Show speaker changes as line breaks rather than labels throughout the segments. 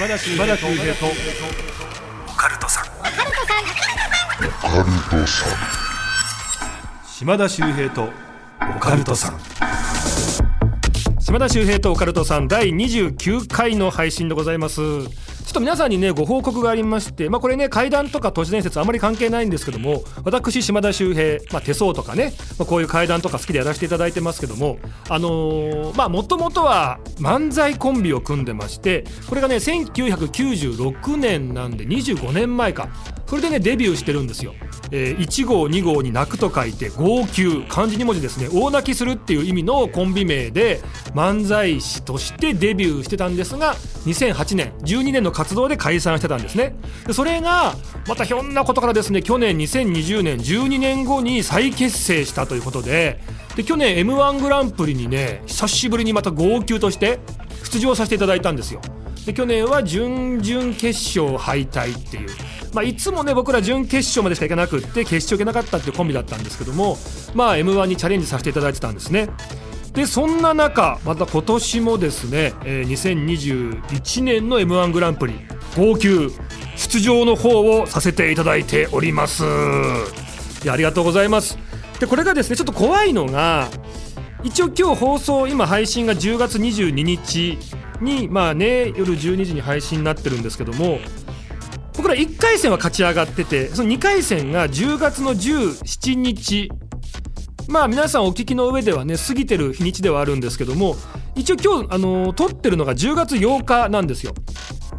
島田秀平と。オカルトさん。島田秀平と。オカルトさん。島田秀平とオカルトさん。第29回の配信でございますちょっと皆さんにねご報告がありましてまあこれね怪談とか都市伝説あまり関係ないんですけども私島田秀平、まあ、手相とかね、まあ、こういう怪談とか好きでやらせていただいてますけどもあのー、まあもともとは漫才コンビを組んでましてこれがね1996年なんで25年前か。それでねデビューしてるんですよ。えー、1号2号に泣くと書いて号泣。漢字2文字ですね。大泣きするっていう意味のコンビ名で漫才師としてデビューしてたんですが2008年12年の活動で解散してたんですね。でそれがまたひょんなことからですね去年2020年12年後に再結成したということでで去年 m 1グランプリにね久しぶりにまた号泣として出場させていただいたんですよ。で去年は準々決勝敗退っていう。まあ、いつもね僕ら準決勝までしか行かなくって決勝行けなかったっていうコンビだったんですけどもまあ m 1にチャレンジさせていただいてたんですね。でそんな中また今年もですね、えー、2021年の m 1グランプリ号泣出場の方をさせていただいております。いやありがとうございます。でこれがですねちょっと怖いのが一応今日放送今配信が10月22日にまあね夜12時に配信になってるんですけども僕ら1回戦は勝ち上がっててその2回戦が10月の17日。まあ皆さんお聞きの上ではね過ぎてる日にちではあるんですけども一応今日あの撮ってるのが10月8日なんですよ。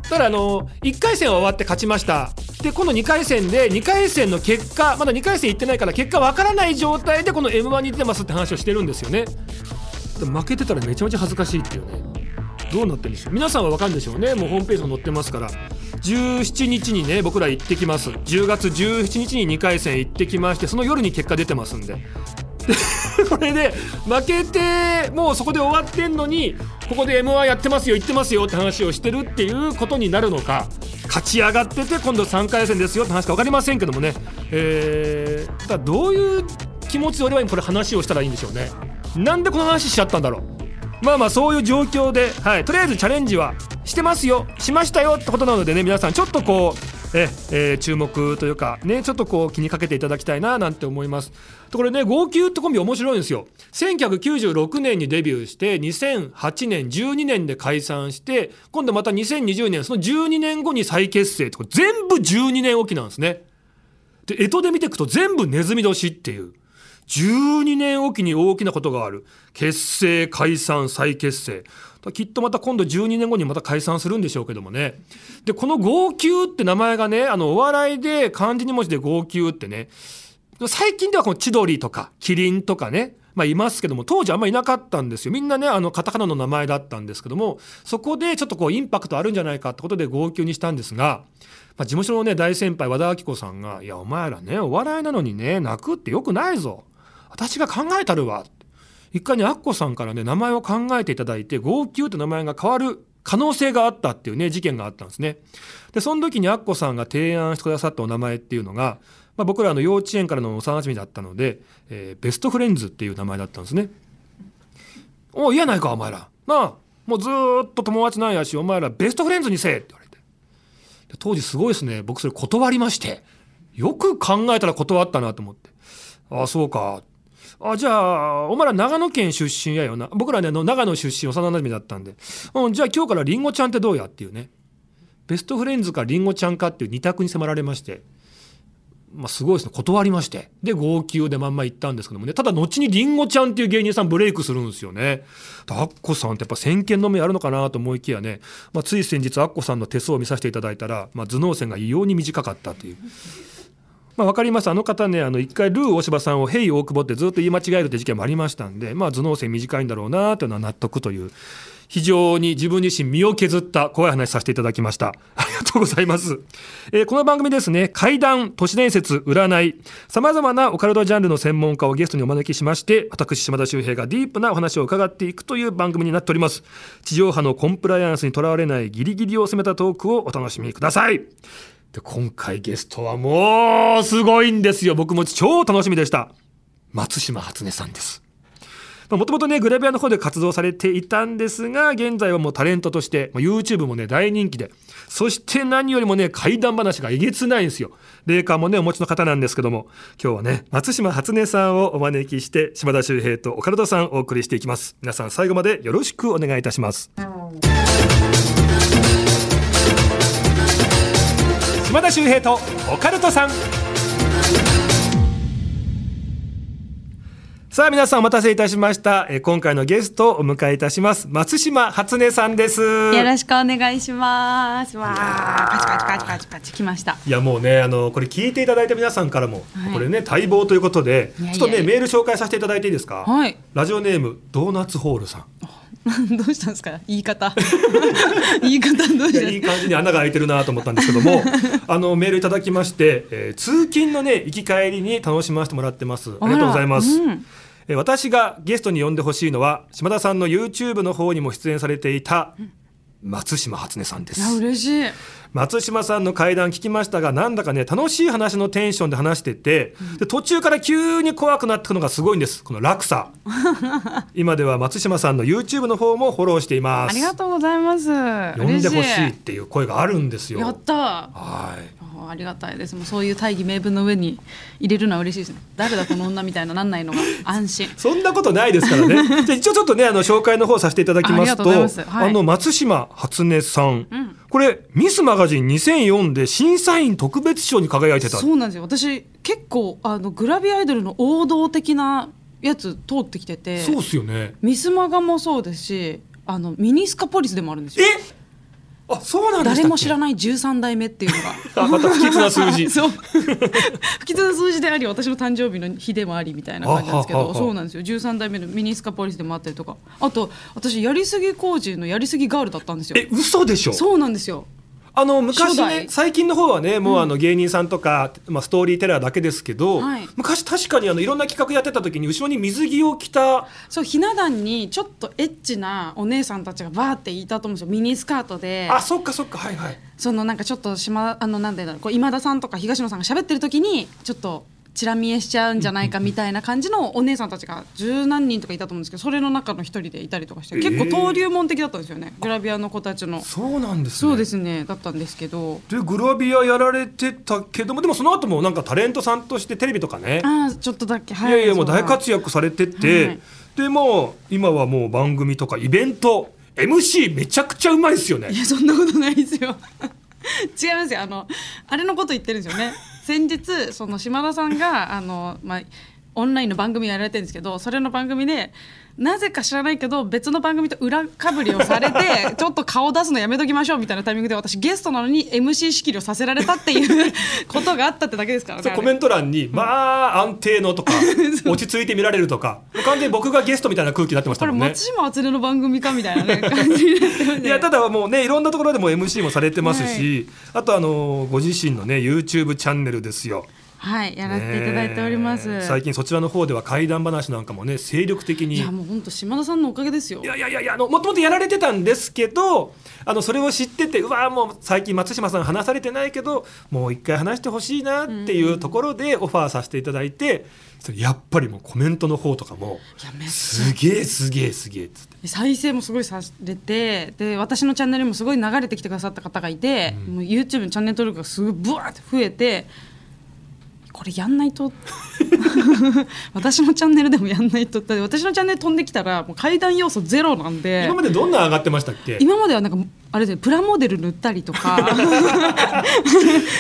だからあの1回戦は終わって勝ちました。でこの2回戦で2回戦の結果まだ2回戦行ってないから結果わからない状態でこの m 1に出てますって話をしてるんですよね。負けてたらめちゃめちゃ恥ずかしいっていうね。どうなってるんでしょう。皆さんはわかるんでしょうね。もうホームページも載ってますから。17日にね僕ら行ってきます。10月17日に2回戦行ってきましてその夜に結果出てますんで。これで負けてもうそこで終わってんのにここで m 1やってますよ行ってますよって話をしてるっていうことになるのか。勝ち上がってて今度3回戦ですよって話か分かりませんけどもね、えー、だどういう気持ちで俺はこれ話をしたらいいんでしょうね。なんでこの話しちゃったんだろう。まあまあそういう状況で、はい、とりあえずチャレンジはしてますよ。しましたよ。ってことなのでね皆さんちょっとこうええー、注目というかねちょっとこう気にかけていただきたいななんて思います。とこれね号泣ってコンビ面白いんですよ。1996年にデビューして2008年12年で解散して今度また2020年その12年後に再結成って全部12年おきなんですね。で干支で見ていくと全部ネズミ年っていう。12年おきに大きなことがある。結成解散再結成。きっとまた今度12年後にまた解散するんでしょうけどもね。でこの号泣って名前がねあのお笑いで漢字2文字で号泣ってね。最近ではこの千鳥とかキリンとかね。まあ、いますけども当時あんまいなかったんですよ。みんなねあのカタカナの名前だったんですけどもそこでちょっとこうインパクトあるんじゃないかってことで号泣にしたんですが、まあ、事務所のね大先輩和田アキ子さんが「いやお前らねお笑いなのにね泣くってよくないぞ。私が考えたるわ」一回ねアッコさんからね名前を考えていただいて号泣って名前が変わる可能性があったっていうね事件があったんですね。でその時にアッコさんが提案してくださったお名前っていうのが、まあ、僕らの幼稚園からの幼馴染だったので、えー、ベストフレンズっていう名前だったんですね。おいやないかお前ら。なあもうずっと友達なんやしお前らベストフレンズにせえって言われて当時すごいですね僕それ断りましてよく考えたら断ったなと思ってああそうかあじゃあお前ら長野県出身やよな。僕らねあの長野出身幼馴染だったんで、うん、じゃあ今日からりんごちゃんってどうやっていうね。ベストフレンズかりんごちゃんかっていう二択に迫られまして。まあ、すごいですね。断りまして。で号泣でまんま行ったんですけどもね。ただ後にりんごちゃんっていう芸人さんブレイクするんですよね。アッコさんってやっぱ先見の目あるのかなと思いきやね、まあ、つい先日アッコさんの手相を見させていただいたら、まあ、頭脳線が異様に短かったという。まあ、分かりますあの方ねあの一回ルー大柴さんを「ヘイ大久保」ってずっと言い間違えるって事件もありましたんで、まあ、頭脳線短いんだろうなというのは納得という非常に自分自身身を削った怖い話させていただきました。ありがとうございます。えー、この番組ですね、怪談、都市伝説、占い、様々なオカルトジャンルの専門家をゲストにお招きしまして、私、島田秀平がディープなお話を伺っていくという番組になっております。地上波のコンプライアンスにとらわれないギリギリを攻めたトークをお楽しみください。で今回ゲストはもうすごいんですよ。僕も超楽しみでした。松島初音さんです。もともとねグラビアの方で活動されていたんですが現在はもうタレントとして、YouTube もね大人気で。そして何よりもね怪談話がえげつないんですよ。霊感もねお持ちの方なんですけども。今日はね松島初音さんをお招きして島田秀平とオカルトさんお送りしていきます。皆さん最後までよろしくお願いいたします。島田秀平とオカルトさんさあ皆さんお待たせいたしました。え今回のゲストをお迎えいたします。松島初音さんです。
よろしくお願いします。わあ、パチパチパチパチパチ来ました。
いやもうねあのこれ聞いていただいた皆さんからも、はい、これね待望ということでちょっとねメール紹介させていただいていいですか？
はい。
ラジオネームドーナツホールさん。
どうしたんですか？言い方。言い方どうした
いい感じに穴が開いてるなと思ったんですけども あのメールいただきまして、えー、通勤のね行き帰りに楽しませてもらってます。ありがとうございます、うん。私がゲストに呼んでほしいのは島田さんの YouTube の方にも出演されていた松島初音さんです。
嬉しい。
松島さんの会談聞きましたがなんだかね楽しい話のテンションで話してて、で途中から急に怖くなってくのがすごいんです。この落差。今では松島さんの YouTube の方もフォローしています。
ありがとうございます。
呼んでほしいっていう声があるんですよ。
やった。はいありがたいです。もうそういう大義名分の上に入れるのは嬉しいですね。誰だこの女みたいななんないのが。安心。
そんなことないですからね。じゃ一応ちょっとねあの紹介の方させていただきますとあ、はい、の松島初音さん、うん、これミスマガジン2004で審査員特別賞に輝いてた。
そうなんですよ。私結構あのグラビアアイドルの王道的なやつ通ってきてて。
そうっすよね。
ミスマガもそうですしあのミニスカポリスでもあるんですよ。
えあそうなん
誰も知らない13代目っていうのが。
あまた不吉な数字。
そう。不吉な数字であり私の誕生日の日でもありみたいな感じなんですけどそうなんですよ。13代目のミニスカポリスでもあったりとか。あと私やりすぎ工事のやりすぎガールだったんですよ
え嘘でしょ
そうなんですよ
あの昔ね最近の方はねもうあの芸人さんとか、まあ、ストーリーテラーだけですけど、はい、昔確かにあのいろんな企画やってた時に後ろに水着を着た
そうひな壇にちょっとエッチなお姉さんたちがバーっていたと思うんですよ。ミニスカートで。
あそっかそっかはいはい。
そのなんかちょっと島あのなんでだろうこう今田さんとか東野さんが喋ってる時にちょっとチラ見えしちゃうんじゃないかみたいな感じのお姉さんたちが十何人とかいたと思うんですけどそれの中の一人でいたりとかして結構登竜門的だったんですよね、グラビアの子たちの
そうなんです、
ね、そうですね。だったんですけど。
でグラビアやられてたけどもでもその後もなんかタレントさんとしてテレビとかね。
あちょっとだけ、
はい、いやいやもう大活躍されてて、はい、でも今はもう番組とかイベント。MC めちゃくちゃうまいですよね。
いやそんなことないですよ。違いますよ。あのあれのこと言ってるんですよね先日その島田さんがあの、まあ、オンラインの番組やられてるんですけどそれの番組でなぜか知らないけど別の番組と裏かぶりをされて ちょっと顔出すのやめときましょうみたいなタイミングで私ゲストなのに MC 仕切りをさせられたっていう ことがあったってだけですから
ねコメント欄に「まあ安定の」とか 「落ち着いて見られる」とか完全に僕がゲストみたいな空気になってましたもんね。
これ松島厚音の番組かみたいな、ね、感じになってます、
いやただもうねいろんなところでも MC もされてますし、はい、あとあのご自身のね YouTube チャンネルですよ。
はいやらせていただいております、
最近そちらの方では怪談話なんかもね精力的に。
いやもう本当島田さんのおかげですよ。
いやいやいやあのもともとやられてたんですけどあのそれを知っててうわもう最近松島さん話されてないけどもう一回話してほしいなっていうところでオファーさせていただいて、やっぱりもうコメントの方とかもすげえすげえすげえっつって。
再生もすごいされてで私のチャンネルもすごい流れてきてくださった方がいて、うん、もう YouTube のチャンネル登録がすごいブワーって増えてこれやんないと。私のチャンネルでもやんないと。私のチャンネル飛んできたらもう階段要素ゼロなんで。
今までどんな上がってましたっけ？
今まではなんかあれでプラモデル塗ったりとか。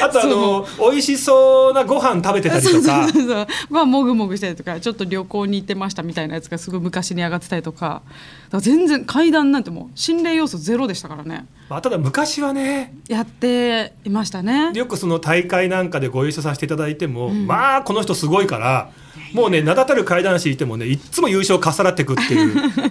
あとあの美味しそうなご飯食べてたりとか。そうそう
まあもぐもぐしたりとかちょっと旅行に行ってましたみたいなやつがすごい昔に上がってたりとか。か全然階段なんてもう心霊要素ゼロでしたからね、
まあ、ただ昔はね
やっていましたね。
よくその大会なんかでご一緒させていただいても、うん、まあこの人すごいからもうね名だたる怪談師いてもねいつも優勝かさらってくっていう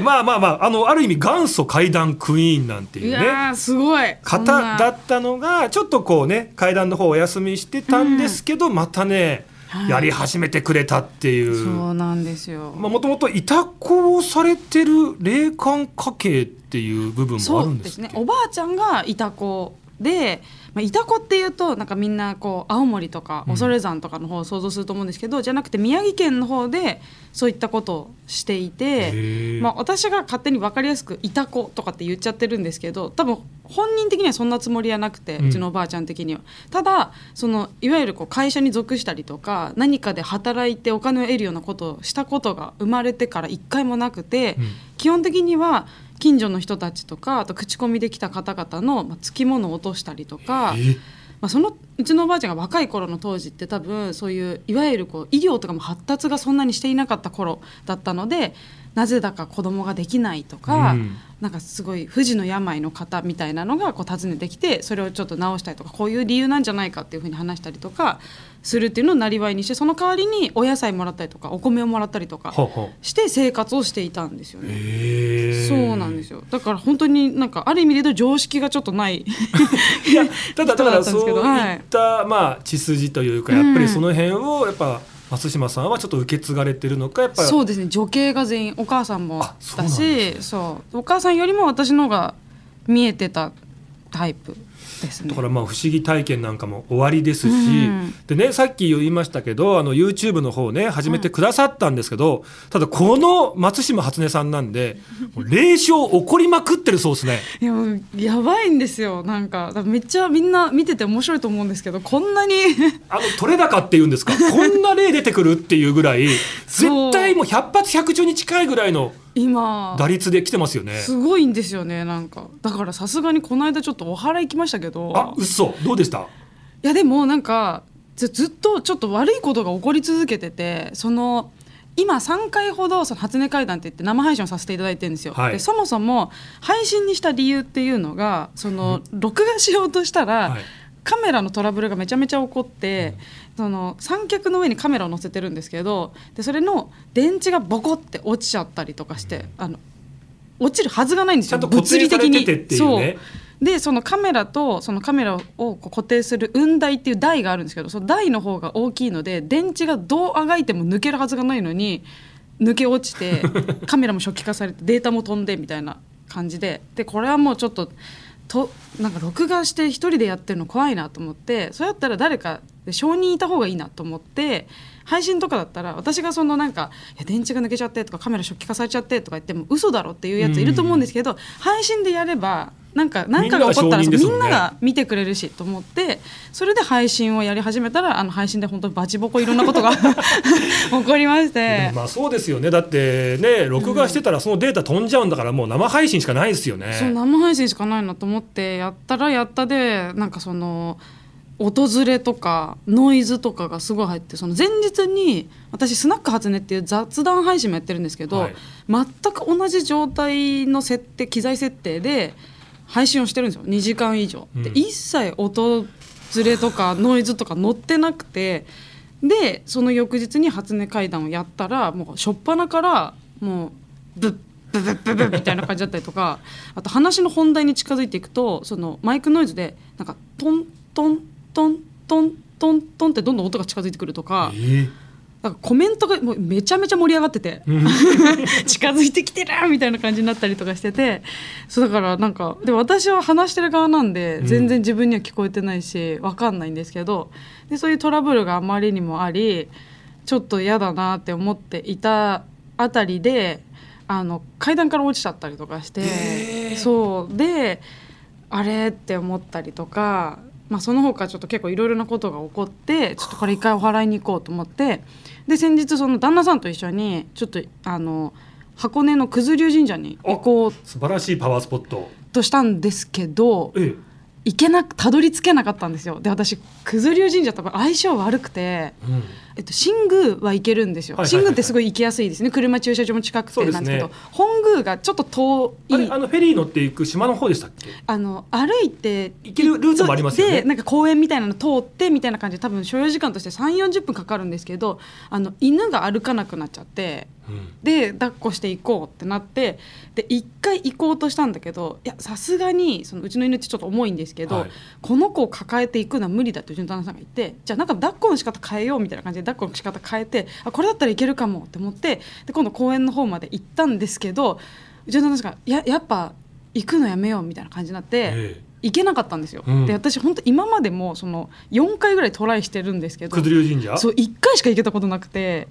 まあまあまああのある意味元祖怪談クイーンなんていうね。
すごい。
方だったのがちょっとこうね怪談の方お休みしてたんですけど、うん、またねやり始めてくれたっていう、
そうなんですよ。
もともと委託をされてる霊感家系っていう部分もあるんですね。
おばあちゃんが委託で、まあ、イタコっていうとなんかみんなこう青森とか
うん
恐山とかの方を想像すると思うんですけど、じゃなくて宮城県の方でそういったことをしてい
へ
て、
ー
まあ、私が勝手に分かりやすく「イタコ」とかって言っちゃってるんですけど多分本人的にはそんなつもりはなくて、
う
うんちのおばあちゃん的には。ただそのいわゆるこう会社に属したりとか何かで働いてお金を得るようなことをしたことが生まれてから一回もなくて、
うん。
基本的には近所の人たちとかあと口コミで来た方々の、まあ、つきものを落としたりとか。
え？
まあ、そのうちのおばあちゃんが若い頃の当時って多分そういういわゆるこう医療とかも発達がそんなにしていなかった頃だったのでなぜだか子供ができないとか、
うん。
なんかすごい不治の病の方みたいなのがこう訪ねてきてそれをちょっと治したりとかこういう理由なんじゃないかっていうふうに話したりとかするっていうのをなりわいにしてその代わりにお野菜もらったりとかお米をもらったりとかして生活をしていたんですよね。そうなんですよ。だから本当になんかある意味で言うと常識がちょっとない
ただ
たんですけ
そう
ど
った、まあ血筋というかやっぱりその辺をやっぱ松島さんはちょっと受け継がれてるのかやっぱ。り
そうですね女系が全員お母さんもだしそう。お母さんよりも私の方が見えてたタイプね。
だからまあ不思議体験なんかも終わりですし、
うん。
でねさっき言いましたけどあの YouTube の方ね始めてくださったんですけど、ただこの松島初音さんなんで 霊障起こりまくってるそうですね。
いややばいんですよ。なんかめっちゃみんな見てて面白いと思うんですけどこんなに
あの取れ高っていうんですか？こんな例出てくるっていうぐらい 絶対もう100発100中に近いぐらいの
今。
打率で来てますよね。
すごいんですよねなんか。だからさすがにこの間ちょっとお祓い行きましたけど。
あ嘘。どうでした？
いやでもなんかずずっとちょっと悪いことが起こり続けててその今3回ほどその初音会談って言って生配信をさせていただいてるんですよ、
はい。
でそもそも配信にした理由っていうのがその録画しようとしたら、
はい。
カメラのトラブルがめちゃめちゃ起こって、その三脚の上にカメラを載せてるんですけどでそれの電池がボコって落ちちゃったりとかしてあの落ちるはずがないんですよ。
ちゃんと固定されててっていうね。
そう。でそのカメラとそのカメラを固定する雲台っていう台があるんですけどその台の方が大きいので電池がどうあがいても抜けるはずがないのに抜け落ちて カメラも初期化されてデータも飛んでみたいな感じで。でこれはもうちょっととなんか録画して一人でやってるの怖いなと思ってそれだったら誰か証人いた方がいいなと思って配信とかだったら私がそのなんか「いや電池が抜けちゃって」とか「カメラ初期化されちゃって」とか言っても嘘だろっていうやついると思うんですけど、配信でやればなんか何かが起こったら
みんね
みんなが見てくれるしと思ってそれで配信をやり始めたらあの配信で本当にバチボコいろんなことが 起こりまして。
まあそうですよねだってね録画してたらそのデータ飛んじゃうんだからもう生配信しかないですよね。
そう生配信しかないなと思ってやったらやったでなんかその音ずれとかノイズとかがすごい入ってその前日に私スナック初音っていう雑談配信もやってるんですけど、
はい
全く同じ状態の設定機材設定で配信をしてるんですよ。2時間以上。で
うん。
一切音ずれとかノイズとか乗ってなくてでその翌日に初音会談をやったらもう初っ端からもうブッブブッブブッみたいな感じだったりとかあと話の本題に近づいていくとそのマイクノイズでなんかトントントントントントンってどんどん音が近づいてくるとか
えー
なんかコメントがもうめちゃめちゃ盛り上がってて
うん。
近づいてきてるみたいな感じになったりとかしててそうだからなんかで私は話してる側なんで
うん。
全然自分には聞こえてないし分かんないんですけどでそういうトラブルがあまりにもありちょっと嫌だなって思っていたあたりであの階段から落ちちゃったりとかして、
えー。
そう。であれって思ったりとか、まあ、その他ちょっと結構いろいろなことが起こってちょっとこれ一回お祓いに行こうと思ってで先日その旦那さんと一緒にちょっとあの箱根の九頭龍神社に行こう
素晴らしいパワースポット。
としたんですけど
え
行けなくたどり着けなかったんですよで私九頭龍神社とか相性悪くて。
えうん
えっと、新宮は行けるんですよ、新宮ってすごい行きやすいですね。車駐車場も近くてなんですけど本宮がちょっと遠い。
あのフェリー乗っていく島の方でしたっけ？
あの歩いて
行けるルートもありますよね。
でなんか公園みたいなの通ってみたいな感じ。で多分所要時間として3 4 0分かかるんですけどあの犬が歩かなくなっちゃって
うん。
で抱っこして行こうってなってで1回行こうとしたんだけどいやさすがにそのうちの犬ってちょっと重いんですけど、
はい。
この子を抱えていくのは無理だってうちの旦那さんが言ってじゃあなんか抱っこの仕方変えようみたいな感じで抱っこの仕方変えてあこれだったらいけるかもって思ってで今度公園の方まで行ったんですけどうちの旦那さんがややっぱ行くのやめようみたいな感じになって。
え
行けなかったんですよ、
うん。
で私本当今までもその4回ぐらいトライしてるんですけどそう1回しか行けたことなくて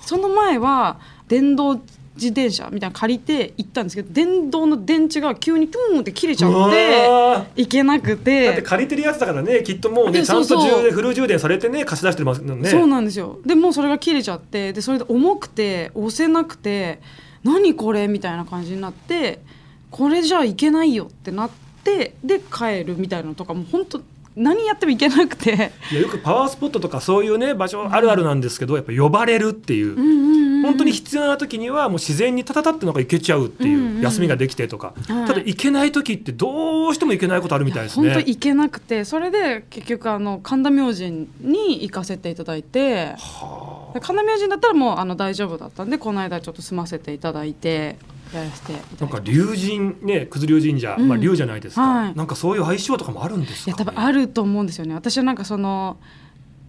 その前は電動自転車みたいなの借りて行ったんですけど電動の電池が急にプーンって切れちゃ
う
って
わ
行けなく
だって
て。
借りてるやつだからねきっともうね
え
ちゃんと充電フル充電されてね貸し出してますもんね。
そうなんですよ。でもうそれが切れちゃってでそれで重くて押せなくて何これ？みたいな感じになってこれじゃいけないよってなってで帰るみたいなのとかもう本当何やってもいけなくて。
いやよくパワースポットとかそういうね場所あるあるなんですけどやっぱ呼ばれるっていう、本当に必要な時にはもう自然にタタタってのが行けちゃうっていう、
うんうん
休みができてとか、
はい。
ただ行けない時ってどうしても行けないことあるみたいですね。
本当行けなくて。それで結局あの神田明神に行かせていただいて。
は
で神田明神だったらもうあの大丈夫だったんでこの間ちょっと済ませていただいてやらせて
なんか龍神ね九頭龍神社、
うん。
まあ龍じゃないですか、
はい。
なんかそういう相性とかもあるんですか、
いや多分あると思うんですよね。私はなんかその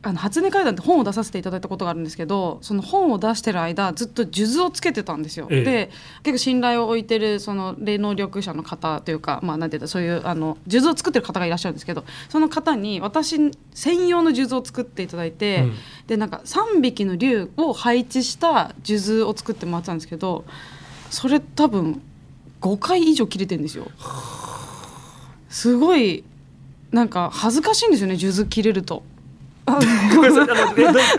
あの初音階段って本を出させていただいたことがあるんですけどその本を出してる間ずっと数珠をつけてたんですよ。
ええ。
で結構信頼を置いてるその霊能力者の方というかまあなんていうかそういうあの数珠を作ってる方がいらっしゃるんですけどその方に私専用の数珠を作っていただいて、
うん。
でなんか3匹の竜を配置した数珠を作ってもらってたんですけどそれ多分5回以上切れてるんですよ。すごいなんか恥ずかしいんですよね数珠切れると。あ
ごめんなさい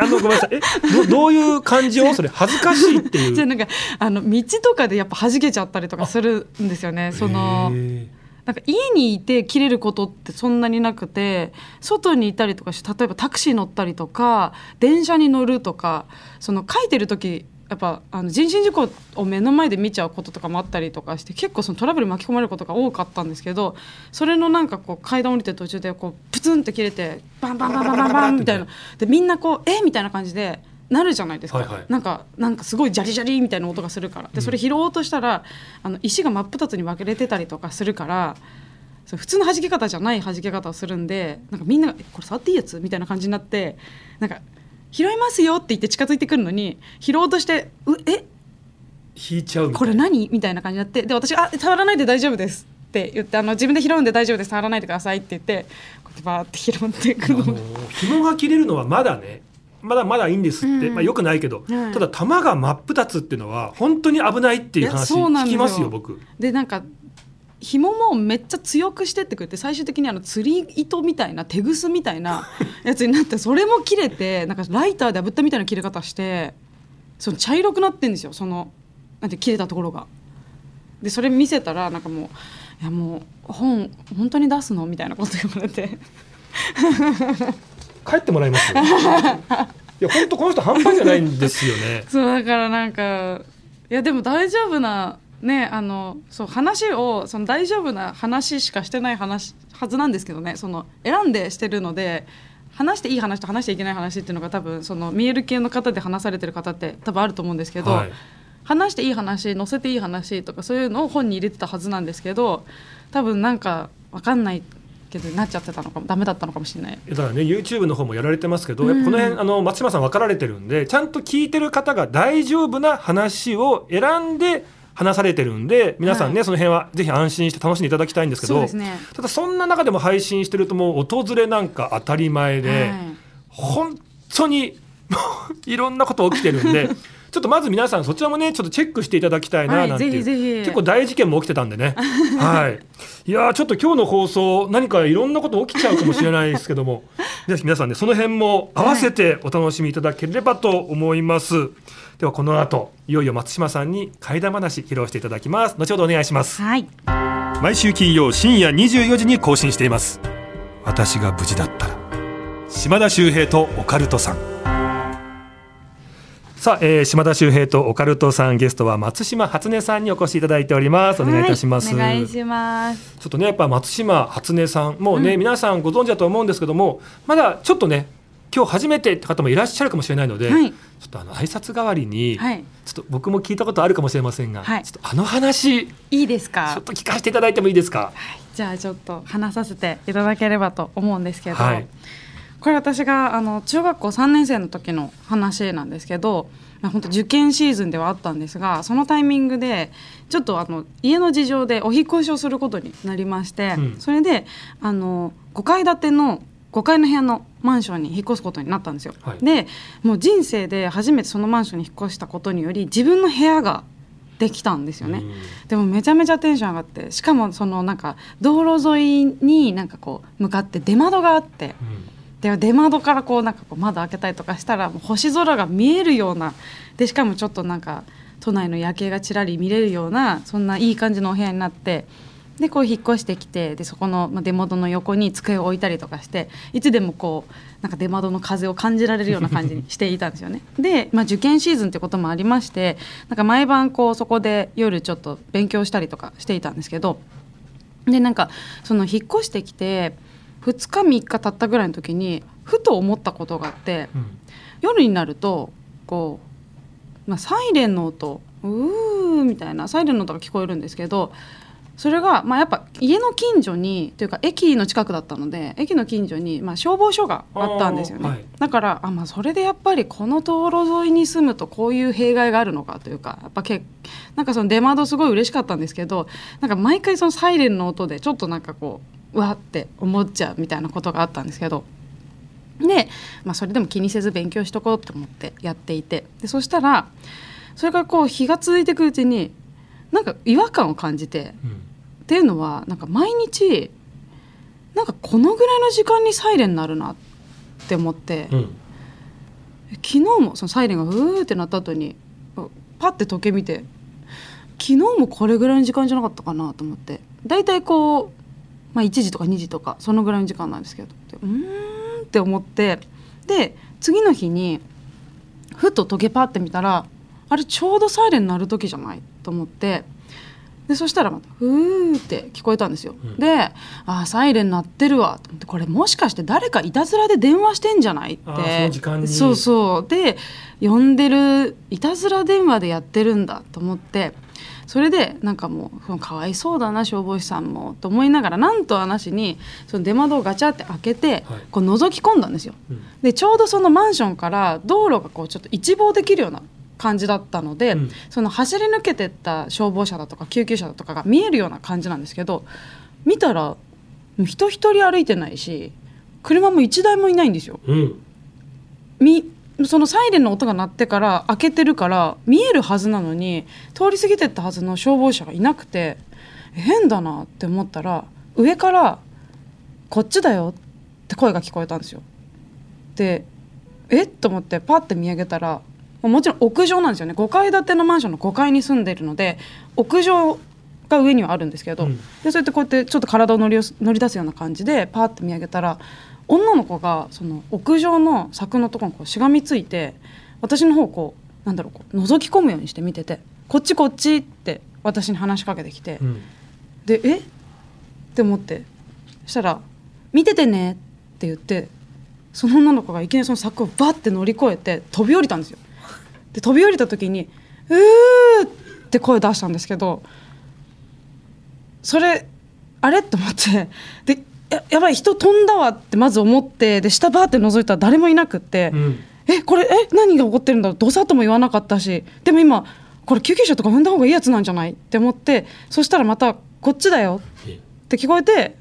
あのごめんなさいえどどういう感じを？それ恥ずかしいっていう
じゃあなんかあの道とかでやっぱ弾けちゃったりとかするんですよね。その
へ
なんか家にいて切れることってそんなになくて外にいたりとかして例えばタクシー乗ったりとか電車に乗るとかその書いてる時やっぱあの人身事故を目の前で見ちゃうこととかもあったりとかして結構そのトラブル巻き込まれることが多かったんですけどそれのなんかこう階段降りてる途中でこうプツンって切れてバンバンバンバンバンバンみたいなでみんなこうえみたいな感じでなるじゃないですか、
はいはい
なんかなんかすごいジャリジャリみたいな音がするからでそれ拾おうとしたら、あの石が真っ二つに分けれてたりとかするからそ普通の弾け方じゃない弾け方をするんでなんかみんなが「これ触っていいやつ?」みたいな感じになってなんか「拾いますよ」って言って近づいてくるのに拾おうとして「うえ？
引いちゃう
これ何?」みたいな感じになってで私が「あ触らないで大丈夫です」って言ってあの自分で拾うんで大丈夫です触らないでくださいって言ってこうやってバーって拾っていくの。
あの紐が切れるのはまだね。まだまだいいんですって、
うん。
まあ、よくないけど、
はい。
ただ玉が真っ二つっていうのは本当に危ないっていう話聞きますよ僕。
でなんか紐もめっちゃ強くしてってくれて最終的にあの釣り糸みたいな手ぐすみたいな やつになってそれも切れてなんかライターで炙ったみたいな切れ方してその茶色くなってんですよそのなんて切れたところが。でそれ見せたらなんかもう「いやもう本本当に出すの?」みたいなこと言われて
帰ってもらいますよいや本当この人半端じゃないんですよね
そうだからなんかいやでも大丈夫なねあのそう話をその大丈夫な話しかしてない話はずなんですけどねその選んでしてるので話していい話と話していけない話っていうのが多分その見える系の方で話されてる方って多分あると思うんですけど、
はい
話していい話載せていい話とかそういうのを本に入れてたはずなんですけど多分なんか分かんないけどなっちゃってたのかもダメだったのかもしれない。
だからね YouTube の方もやられてますけど、
うん
この辺あの松島さん分かられてるんでちゃんと聞いてる方が大丈夫な話を選んで話されてるんで皆さんね、
はい。
その辺はぜひ安心して楽しんでいただきたいんですけど
ね。
ただそんな中でも配信してるともう訪れなんか当たり前で、
はい。
本当にもういろんなこと起きてるんで ちょっとまず皆さんそちらもねちょっとチェックしていただきたいな
はい
なんて結構大事件も起きてたんでね。はい。いやーちょっと今日の放送何かいろんなこと起きちゃうかもしれないですけども ぜひ皆さんねその辺も合わせてお楽しみいただければと思います、ではこの後いよいよ松島さんに怪談話披露していただきます。後ほどお願いします。
はい。
毎週金曜深夜24時に更新しています。私が無事だったら島田秀平とオカルトさん。さあ、えー島田秀平とオカルトさんゲストは松島初音さんにお越しいただいております。お願いいたします、
はいお願いします。
ちょっとねやっぱ松島初音さんもうね、
うん。
皆さんご存知だと思うんですけどもまだちょっとね今日初めてって方もいらっしゃるかもしれないので、
はい。
ちょっとあの挨拶代わりに、
はい。
ちょっと僕も聞いたことあるかもしれませんが、
はい。
ちょっとあの話ち
いいです
ょ
か
っ。と聞かせていただいてもいいですか？
じゃあちょっと話させていただければと思うんですけど、
はい。
これ私があの中学校3年生の時の話なんですけどまあ、本当受験シーズンではあったんですがそのタイミングでちょっとあの家の事情でお引っ越しをすることになりまして、
うん。
それであの5階建ての5階の部屋のマンションに引っ越すことになったんですよ。
はい
でもう人生で初めてそのマンションに引っ越したことにより自分の部屋ができたんですよね。
うん
でもめちゃめちゃテンション上がってしかもそのなんか道路沿いになんかこう向かって出窓があって
うん
で出窓からこうなんかこう窓開けたりとかしたらもう星空が見えるようなでしかもちょっとなんか都内の夜景がちらり見れるようなそんないい感じのお部屋になってでこう引っ越してきてでそこのまあ出窓の横に机を置いたりとかしていつでもこうなんか出窓の風を感じられるような感じにしていたんですよね。で、まあ、受験シーズンってこともありましてなんか毎晩こうそこで夜ちょっと勉強したりとかしていたんですけどでなんかその引っ越してきて2日3日経ったぐらいの時にふと思ったことがあって
うん
夜になるとこう、まあ、サイレンの音うーみたいなサイレンの音が聞こえるんですけどそれが、まあ、やっぱ家の近所にというか駅の近くだったので駅の近所に、まあ、消防署があったんですよね、
はい。
だからあ、まあ、それでやっぱりこの道路沿いに住むとこういう弊害があるのかというかやっぱけなんかその出窓すごい嬉しかったんですけどなんか毎回そのサイレンの音でちょっとなんかこううわって思っちゃうみたいなことがあったんですけどで、まあ、それでも気にせず勉強しとこうと思ってやっていてでそしたらそれからこう日が続いていくうちになんか違和感を感じて。
うん。
っていうのはなんか毎日なんかこのぐらいの時間にサイレンになるなって思って、
うん。
昨日もそのサイレンがうーってなった後にパッて時計見て昨日もこれぐらいの時間じゃなかったかなと思って。大体こう、まあ、1時とか2時とかそのぐらいの時間なんですけど。でうーんって思って。で次の日にふと時計パッて見たらあれちょうどサイレン鳴る時じゃないと思ってでそしたらまた「ふー」って聞こえたんですよ。
うん。
で「あーサイレン鳴ってるわ」と思ってこれもしかして誰かいたずらで電話してんじゃないって。
その時間に。
そうそう。で呼んでるいたずら電話でやってるんだと思ってそれでなんかもうかわいそうだな消防士さんもと思いながらなんと話にその出窓をガチャって開けて、
はい。
こう覗き込んだんですよ。
うん。
でちょうどそのマンションから道路がこうちょっと一望できるような感じだったので、
うん
その走り抜けてった消防車だとか救急車だとかが見えるような感じなんですけど見たら人一人歩いてないし車も一台もいないんですよ。
うん
みそのサイレンの音が鳴ってから開けてるから見えるはずなのに通り過ぎてったはずの消防車がいなくて変だなって思ったら上から「こっちだよ」って声が聞こえたんですよ。でえっと思ってパッて見上げたらもちろん屋上なんですよね5階建てのマンションの5階に住んでるので屋上が上にはあるんですけど、
うん
でそうやってこうやってちょっと体を乗り乗り出すような感じでパーって見上げたら女の子がその屋上の柵のところにこうしがみついて私の方をこうなんだろうこう覗き込むようにして見てて「こっちこっち」って私に話しかけてきて、
うん
で「え？っ?」て思ってそしたら「見ててね」って言ってその女の子がいきなりその柵をバッて乗り越えて飛び降りたんですよ。で飛び降りた時に「うー」って声出したんですけどそれあれ？って思って。でややばい人飛んだわってまず思ってで下バーって覗いたら誰もいなくって。
うん。
えこれえ何が起こってるんだろう？どさっとも言わなかったしでも今これ救急車とか呼んだ方がいいやつなんじゃない？って思ってそしたらまた「こっちだよ」
え
って聞こえて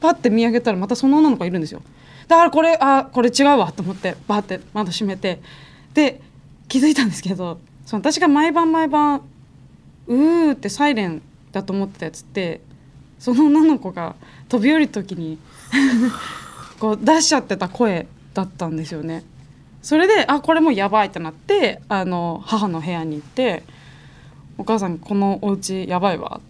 パッて見上げたらまたその女の子がいるんですよ。だからこれあこれ違うわと思ってバーって窓閉めて。で気づいたんですけどその私が毎晩毎晩うーってサイレンだと思ってたやつってその女の子が飛び降りる時に こう出しちゃってた声だったんですよね。それであこれもうやばいってなってあの母の部屋に行って「お母さんこのお家やばいわ」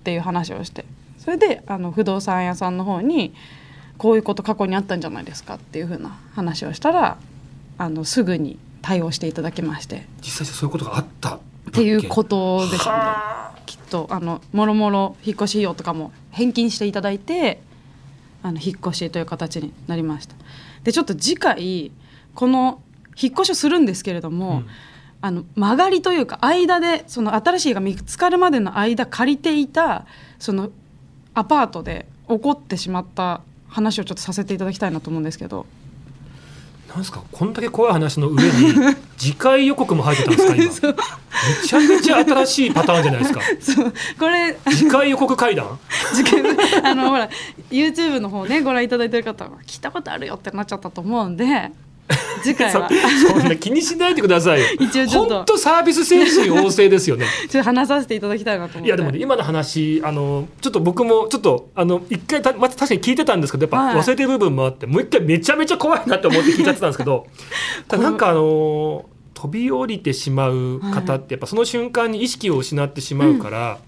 っていう話をしてそれであの不動産屋さんの方に「こういうこと過去にあったんじゃないですか」っていうふうな話をしたらあのすぐに対応していただきまして。
実際そういうことがあったっ
っていうことですね。
は
きっとあのもろもろ引っ越し費用とかも返金していただいてあの引っ越しという形になりました。でちょっと次回この引っ越しをするんですけれども、
うん。
あの曲がりというか間でその新しい家が見つかるまでの間借りていたそのアパートで起こってしまった話をちょっとさせていただきたいなと思うんですけど
なんですかこんだけ怖い話の上に 次回予告も入ってたんですか今。めちゃめちゃ新しいパターンじゃないですか。
そう。これ
次回予告会談？
時間あのほら YouTube の方ねご覧いただいてる方は聞いたことあるよってなっちゃったと思うんで次回は。
そそんな気にしないでくださいよ。
一応ちょっと。
本当サービス精神旺盛ですよね。
ちょっと話させていただきたいなと思って。
いやでもね今の話あのちょっと僕もちょっとあの一回た、ま、確かに聞いてたんですけどやっぱ
はい。
忘れてる部分もあって、もう一回めちゃめちゃ怖いなって思って聞いちゃってたんですけど なんかあの飛び降りてしまう方ってやっぱその瞬間に意識を失ってしまうから、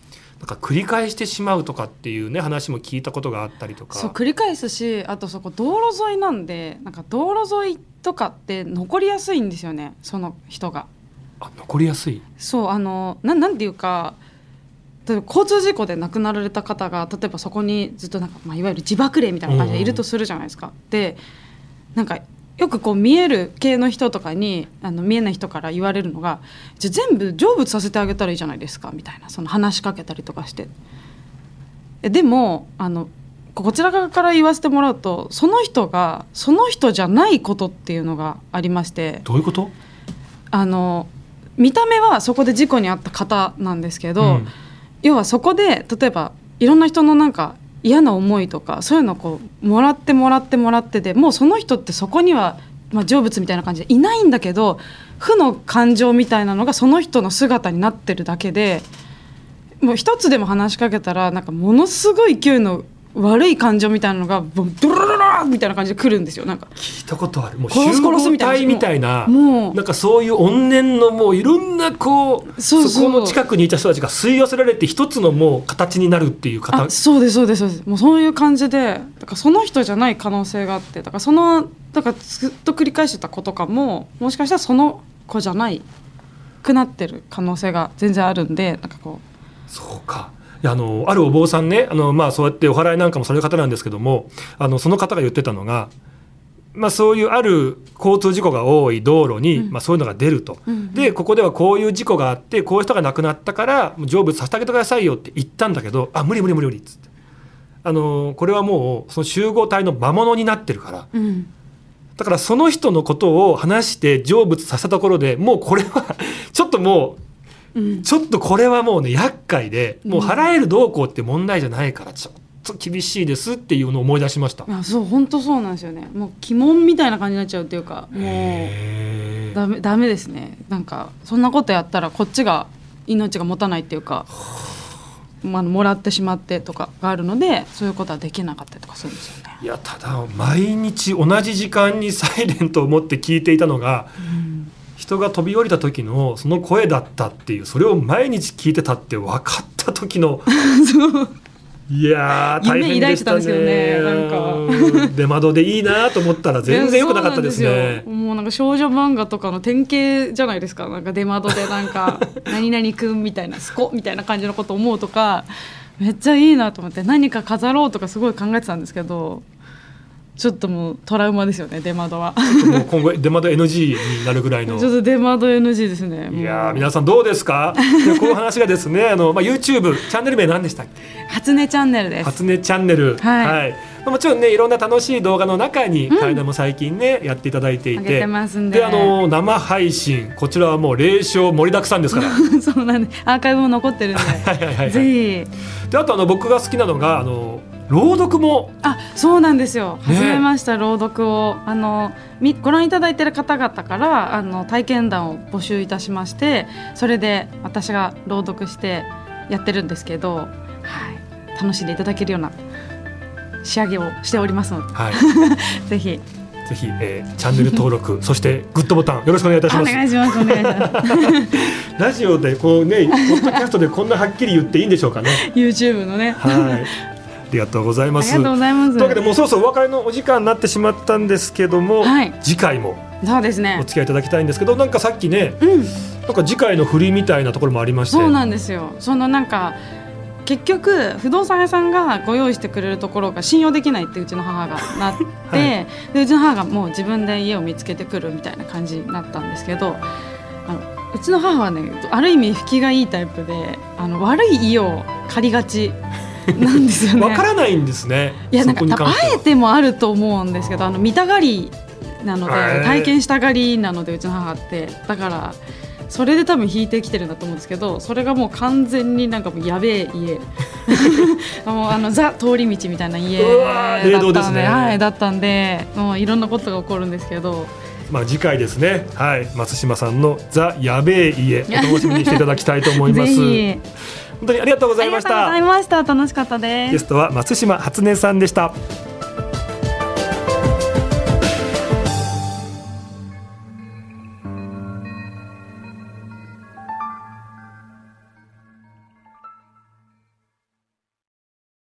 なんか繰り返してしまうとかっていうね話も聞いたことがあったりとか。
そう繰り返すしあとそこ道路沿いなんでなんか道路沿いとかって残りやすいんですよねその人が。
あ残りやすい？
そうあのななんていうか例えば交通事故で亡くなられた方が例えばそこにずっとなんか、まあ、いわゆる自爆霊みたいな感じでいるとするじゃないですか。でなんかよくこう見える系の人とかにあの見えない人から言われるのが「じゃあ全部成仏させてあげたらいいじゃないですか」みたいなその話しかけたりとかして。えでもあのこちら側から言わせてもらうとその人がその人じゃないことっていうのがありまして
どういうこと？
あの見た目はそこで事故に遭った方なんですけど、
うん。
要はそこで例えばいろんな人のなんか嫌な思いとかそういうのをこうもらってもらってもらってでもうその人ってそこには、まあ、成仏みたいな感じでいないんだけど負の感情みたいなのがその人の姿になってるだけでもう一つでも話しかけたらなんかものすごい勢いの悪い感情みたいなのがドロロロロみたいな感じで来るんですよ。なんか
聞いたことある。もう
殺す殺すみたいな。
集合体みたいな
もう
なんかそういう怨念のもういろんなこう
そうそう。
この近くにいた人たちが吸い寄せられて一つのもう形になるっていう方。
あそうですそうですそうです。もうそういう感じでだからその人じゃない可能性があってだからそのだからずっと繰り返してた子とかももしかしたらその子じゃないくなってる可能性が全然あるんでなんかこ
そうかあのあるお坊さんねあの、まあ、そうやってお祓いなんかもされる方なんですけどもあのその方が言ってたのが、まあ、そういうある交通事故が多い道路に、
うん。
まあ、そういうのが出ると、
うんうん。
でここではこういう事故があってこういう人が亡くなったから成仏させてあげてくださいよって言ったんだけどあ無理無理無理無理っつって。あのこれはもうその集合体の魔物になってるから。
う、うん、
だからその人のことを話して成仏させたところでもうこれはちょっともう
うん、
ちょっとこれはもうね厄介でもう払えるどうこうって問題じゃないからちょっと厳しいですっていうのを思い出しました。
あそう本当そうなんですよねもう鬼門みたいな感じになっちゃうっていうかもうダメダメですねなんかそんなことやったらこっちが命が持たないっていうか。まあ、もらってしまってとかがあるのでそういうことはできなかったりとかするんですよね。
いやただ毎日同じ時間にサイレントを持って聞いていたのが
うん
人が飛び降りた時のその声だったっていうそれを毎日聞いてたって分かった時のいやー大変でしたね。出窓でいいなと思ったら全然良くなかったですね。
ですよ。もうなんか少女漫画とかの典型じゃないですか。なんか出窓でなんか「何々くん」みたいな「スコ」みたいな感じのこと思うとかめっちゃいいなと思って何か飾ろうとかすごい考えてたんですけどちょっともうトラウマですよね出窓は。
もう今後出窓 NG になるぐらいの。
ちょっと出窓 NG ですね
いやー皆さんどうですか？でこういう話がですねあの、まあ、YouTube チャンネル名何でしたっけ？
初音チャンネルです。
初音チャンネル。
はい。
まあもちろんねいろんな楽しい動画の中に階段も最近ね、やっていただいていて。
上げてますんで。
であの生配信こちらはもう霊障盛りだくさんですから。は
そうなんでアーカイブも残ってるんで。
いはいはいはい。
ぜひ。
であとあの僕が好きなのがあの朗読も？
あそうなんですよ。
ね。
始めました、朗読を。あのみご覧いただいている方々からあの体験談を募集いたしましてそれで私が朗読してやってるんですけど、はい、楽しんでいただけるような仕上げをしておりますので。
はい。
ぜひ。
ぜひ、えーチャンネル登録 そしてグッドボタンよろしくお願いいたし
お
ます。
願いしますお願いします。
ラジオでこうねポッドキャストでこんなはっきり言っていいんでしょうかね。
YouTube のね、
はい。ありがとうございます。
ありがとうございます。
というわけでもうそろそろお別れのお時間になってしまったんですけども、
はい。
次回も
そうですね。
お付き合いいただきたいんですけどなんかさっきね
うん。
なんか次回の振りみたいなところもありまして。
そうなんですよ。そのなんか結局不動産屋さんがご用意してくれるところが信用できないってうちの母がなって、
はい。
でうちの母がもう自分で家を見つけてくるみたいな感じになったんですけどあのうちの母はねある意味引きがいいタイプであの悪い家を借りがちなんですよね。
わからないんですね。
いやなんかあえてもあると思うんですけどあの見たがりなので、体験したがりなのでうちの母って。だからそれで多分引いてきてるんだと思うんですけどそれがもう完全になんかもうやべえ家。もうあのザ通り道みたいな家だったんで
道ですね。
はい、だったんでもういろんなことが起こるんですけど。
まあ次回ですね。はい。松島さんのザやべえ家お楽しみにしていただきたいと思います 本当にありがとうございまし
ありがとうござ
た
いました。楽しかったです。
ゲストは松島初音さんでした